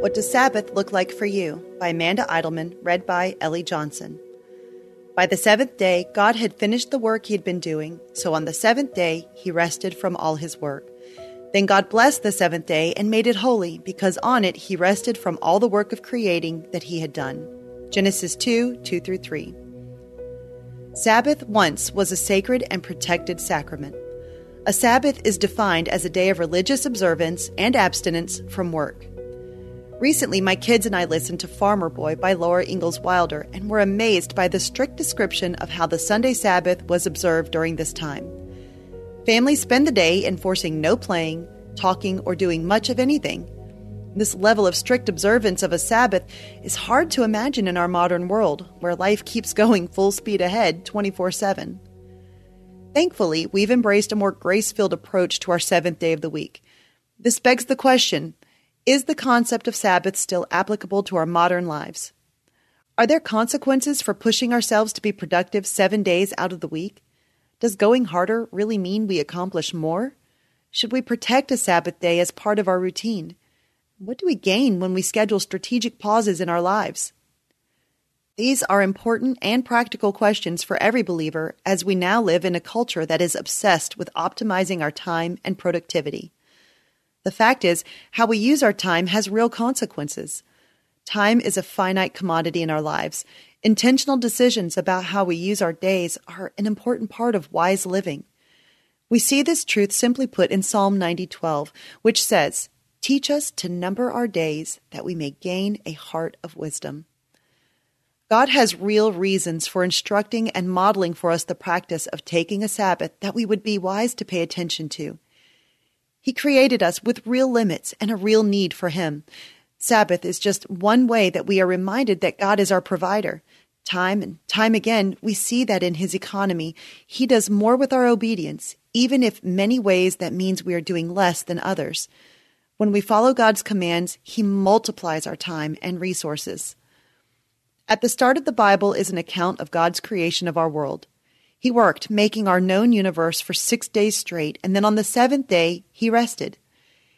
What Does Sabbath Look Like for You? by Amanda Idleman, read by Ellie Johnson. By the seventh day, God had finished the work he had been doing, so on the seventh day, he rested from all his work. Then God blessed the seventh day and made it holy, because on it he rested from all the work of creating that he had done. Genesis 2 2 through 3. Sabbath once was a sacred and protected sacrament. A Sabbath is defined as a day of religious observance and abstinence from work. Recently, my kids and I listened to Farmer Boy by Laura Ingalls Wilder and were amazed by the strict description of how the Sunday Sabbath was observed during this time. Families spend the day enforcing no playing, talking, or doing much of anything. This level of strict observance of a Sabbath is hard to imagine in our modern world, where life keeps going full speed ahead 24 7. Thankfully, we've embraced a more grace filled approach to our seventh day of the week. This begs the question is the concept of Sabbath still applicable to our modern lives? Are there consequences for pushing ourselves to be productive seven days out of the week? Does going harder really mean we accomplish more? Should we protect a Sabbath day as part of our routine? What do we gain when we schedule strategic pauses in our lives? These are important and practical questions for every believer as we now live in a culture that is obsessed with optimizing our time and productivity. The fact is, how we use our time has real consequences. Time is a finite commodity in our lives. Intentional decisions about how we use our days are an important part of wise living. We see this truth simply put in Psalm 90:12, which says, "Teach us to number our days that we may gain a heart of wisdom." God has real reasons for instructing and modeling for us the practice of taking a Sabbath that we would be wise to pay attention to. He created us with real limits and a real need for Him. Sabbath is just one way that we are reminded that God is our provider. Time and time again, we see that in His economy. He does more with our obedience, even if many ways that means we are doing less than others. When we follow God's commands, He multiplies our time and resources. At the start of the Bible is an account of God's creation of our world. He worked, making our known universe for six days straight, and then on the seventh day, he rested.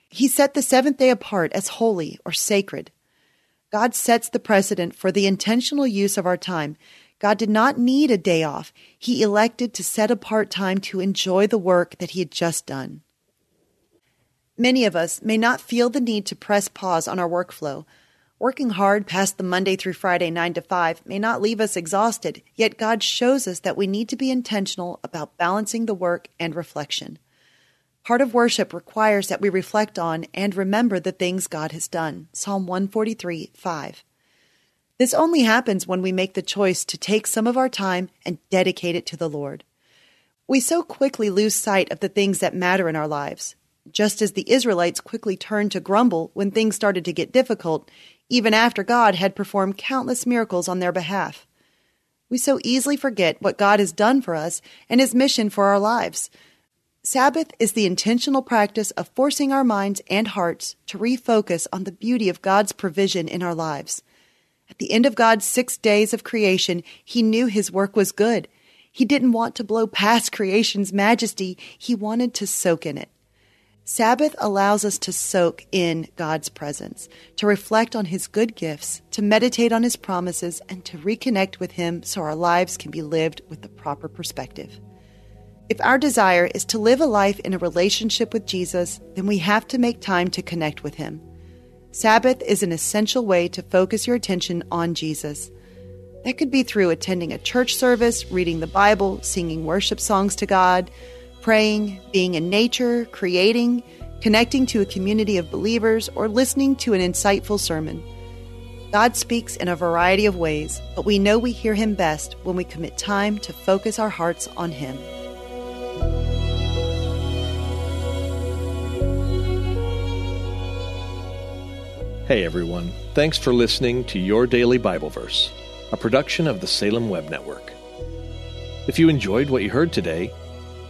He set the seventh day apart as holy or sacred. God sets the precedent for the intentional use of our time. God did not need a day off. He elected to set apart time to enjoy the work that he had just done. Many of us may not feel the need to press pause on our workflow, Working hard past the Monday through Friday 9 to 5 may not leave us exhausted, yet God shows us that we need to be intentional about balancing the work and reflection. Part of worship requires that we reflect on and remember the things God has done. Psalm 143 5. This only happens when we make the choice to take some of our time and dedicate it to the Lord. We so quickly lose sight of the things that matter in our lives. Just as the Israelites quickly turned to grumble when things started to get difficult, even after God had performed countless miracles on their behalf. We so easily forget what God has done for us and his mission for our lives. Sabbath is the intentional practice of forcing our minds and hearts to refocus on the beauty of God's provision in our lives. At the end of God's six days of creation, he knew his work was good. He didn't want to blow past creation's majesty, he wanted to soak in it. Sabbath allows us to soak in God's presence, to reflect on His good gifts, to meditate on His promises, and to reconnect with Him so our lives can be lived with the proper perspective. If our desire is to live a life in a relationship with Jesus, then we have to make time to connect with Him. Sabbath is an essential way to focus your attention on Jesus. That could be through attending a church service, reading the Bible, singing worship songs to God praying, being in nature, creating, connecting to a community of believers, or listening to an insightful sermon. God speaks in a variety of ways, but we know we hear Him best when we commit time to focus our hearts on Him. Hey everyone, thanks for listening to Your Daily Bible Verse, a production of the Salem Web Network. If you enjoyed what you heard today,